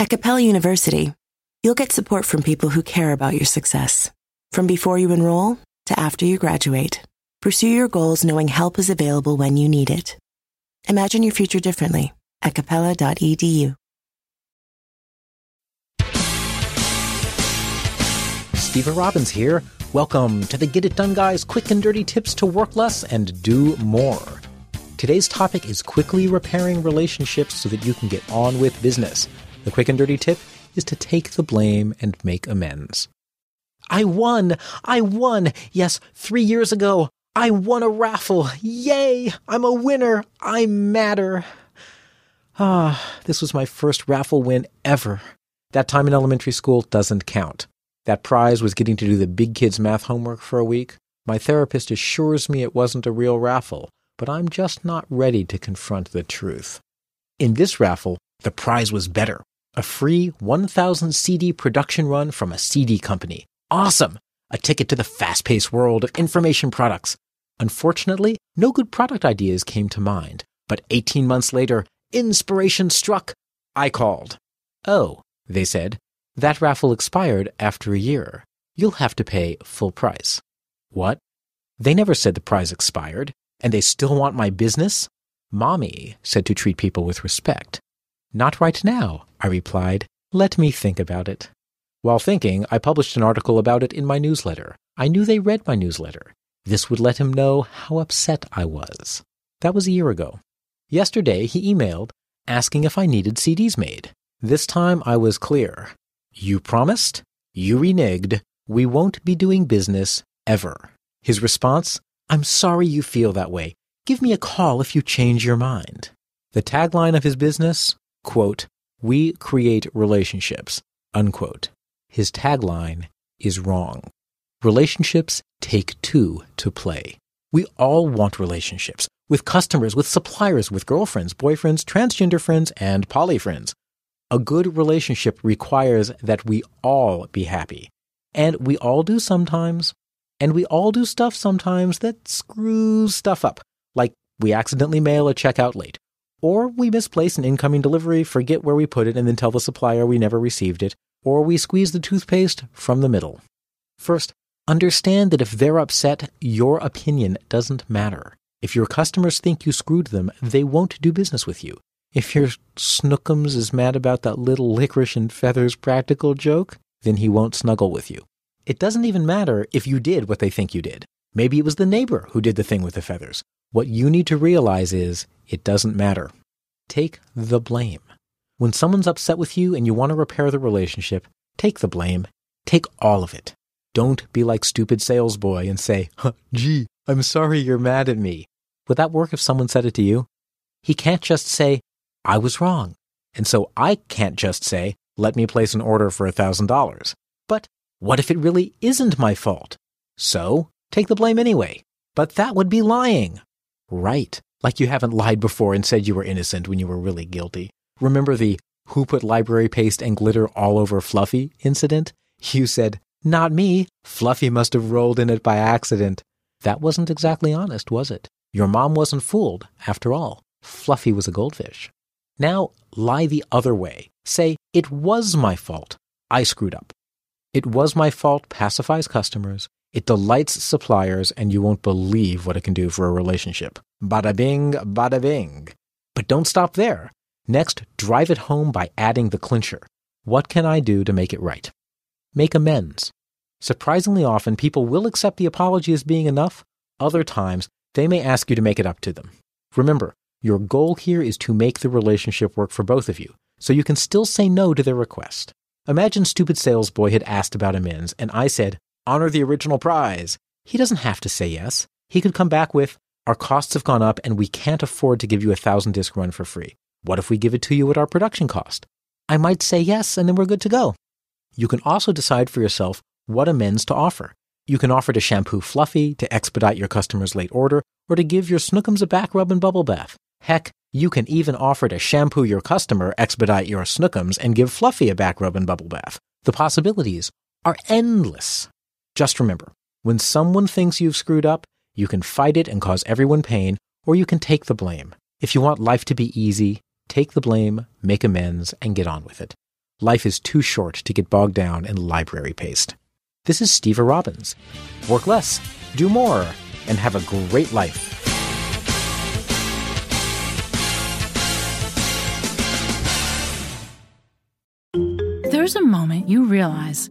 At Capella University, you'll get support from people who care about your success. From before you enroll to after you graduate, pursue your goals knowing help is available when you need it. Imagine your future differently at capella.edu. Stever Robbins here. Welcome to the Get It Done Guys quick and dirty tips to work less and do more. Today's topic is quickly repairing relationships so that you can get on with business. The quick and dirty tip is to take the blame and make amends. I won! I won! Yes, three years ago, I won a raffle! Yay! I'm a winner! I matter! Ah, this was my first raffle win ever. That time in elementary school doesn't count. That prize was getting to do the big kids math homework for a week. My therapist assures me it wasn't a real raffle, but I'm just not ready to confront the truth. In this raffle, the prize was better a free 1000 CD production run from a CD company. Awesome! A ticket to the fast paced world of information products. Unfortunately, no good product ideas came to mind, but 18 months later, inspiration struck. I called. Oh, they said, that raffle expired after a year. You'll have to pay full price. What? They never said the prize expired, and they still want my business? Mommy said to treat people with respect. Not right now, I replied. Let me think about it. While thinking, I published an article about it in my newsletter. I knew they read my newsletter. This would let him know how upset I was. That was a year ago. Yesterday, he emailed asking if I needed CDs made. This time I was clear. You promised, you reneged, we won't be doing business ever. His response, I'm sorry you feel that way. Give me a call if you change your mind. The tagline of his business, quote, we create relationships, unquote. His tagline is wrong. Relationships take two to play. We all want relationships with customers, with suppliers, with girlfriends, boyfriends, transgender friends, and poly friends. A good relationship requires that we all be happy. And we all do sometimes. And we all do stuff sometimes that screws stuff up. Like we accidentally mail a check out late. Or we misplace an incoming delivery, forget where we put it, and then tell the supplier we never received it. Or we squeeze the toothpaste from the middle. First, understand that if they're upset, your opinion doesn't matter. If your customers think you screwed them, they won't do business with you. If your Snookums is mad about that little licorice and feathers practical joke, then he won't snuggle with you. It doesn't even matter if you did what they think you did. Maybe it was the neighbor who did the thing with the feathers. What you need to realize is it doesn't matter. Take the blame. When someone's upset with you and you want to repair the relationship, take the blame. Take all of it. Don't be like stupid salesboy and say, huh, gee, I'm sorry you're mad at me. Would that work if someone said it to you? He can't just say, I was wrong. And so I can't just say, let me place an order for a $1,000. But what if it really isn't my fault? So take the blame anyway. But that would be lying. Right. Like you haven't lied before and said you were innocent when you were really guilty. Remember the who put library paste and glitter all over Fluffy incident? You said, not me. Fluffy must have rolled in it by accident. That wasn't exactly honest, was it? Your mom wasn't fooled, after all. Fluffy was a goldfish. Now lie the other way. Say, it was my fault. I screwed up. It was my fault pacifies customers. It delights suppliers, and you won't believe what it can do for a relationship. Bada bing, bada bing. But don't stop there. Next, drive it home by adding the clincher. What can I do to make it right? Make amends. Surprisingly often, people will accept the apology as being enough. Other times, they may ask you to make it up to them. Remember, your goal here is to make the relationship work for both of you, so you can still say no to their request. Imagine stupid salesboy had asked about amends, and I said, honor the original prize. He doesn't have to say yes. He could come back with, our costs have gone up and we can't afford to give you a thousand disc run for free. What if we give it to you at our production cost? I might say yes, and then we're good to go. You can also decide for yourself what amends to offer. You can offer to shampoo Fluffy, to expedite your customer's late order, or to give your snookums a back rub and bubble bath. Heck, you can even offer to shampoo your customer, expedite your snookums, and give Fluffy a back rub and bubble bath. The possibilities are endless. Just remember, when someone thinks you've screwed up, you can fight it and cause everyone pain, or you can take the blame. If you want life to be easy, take the blame, make amends, and get on with it. Life is too short to get bogged down in library paste. This is Stever Robbins. Work less, do more, and have a great life. There's a moment you realize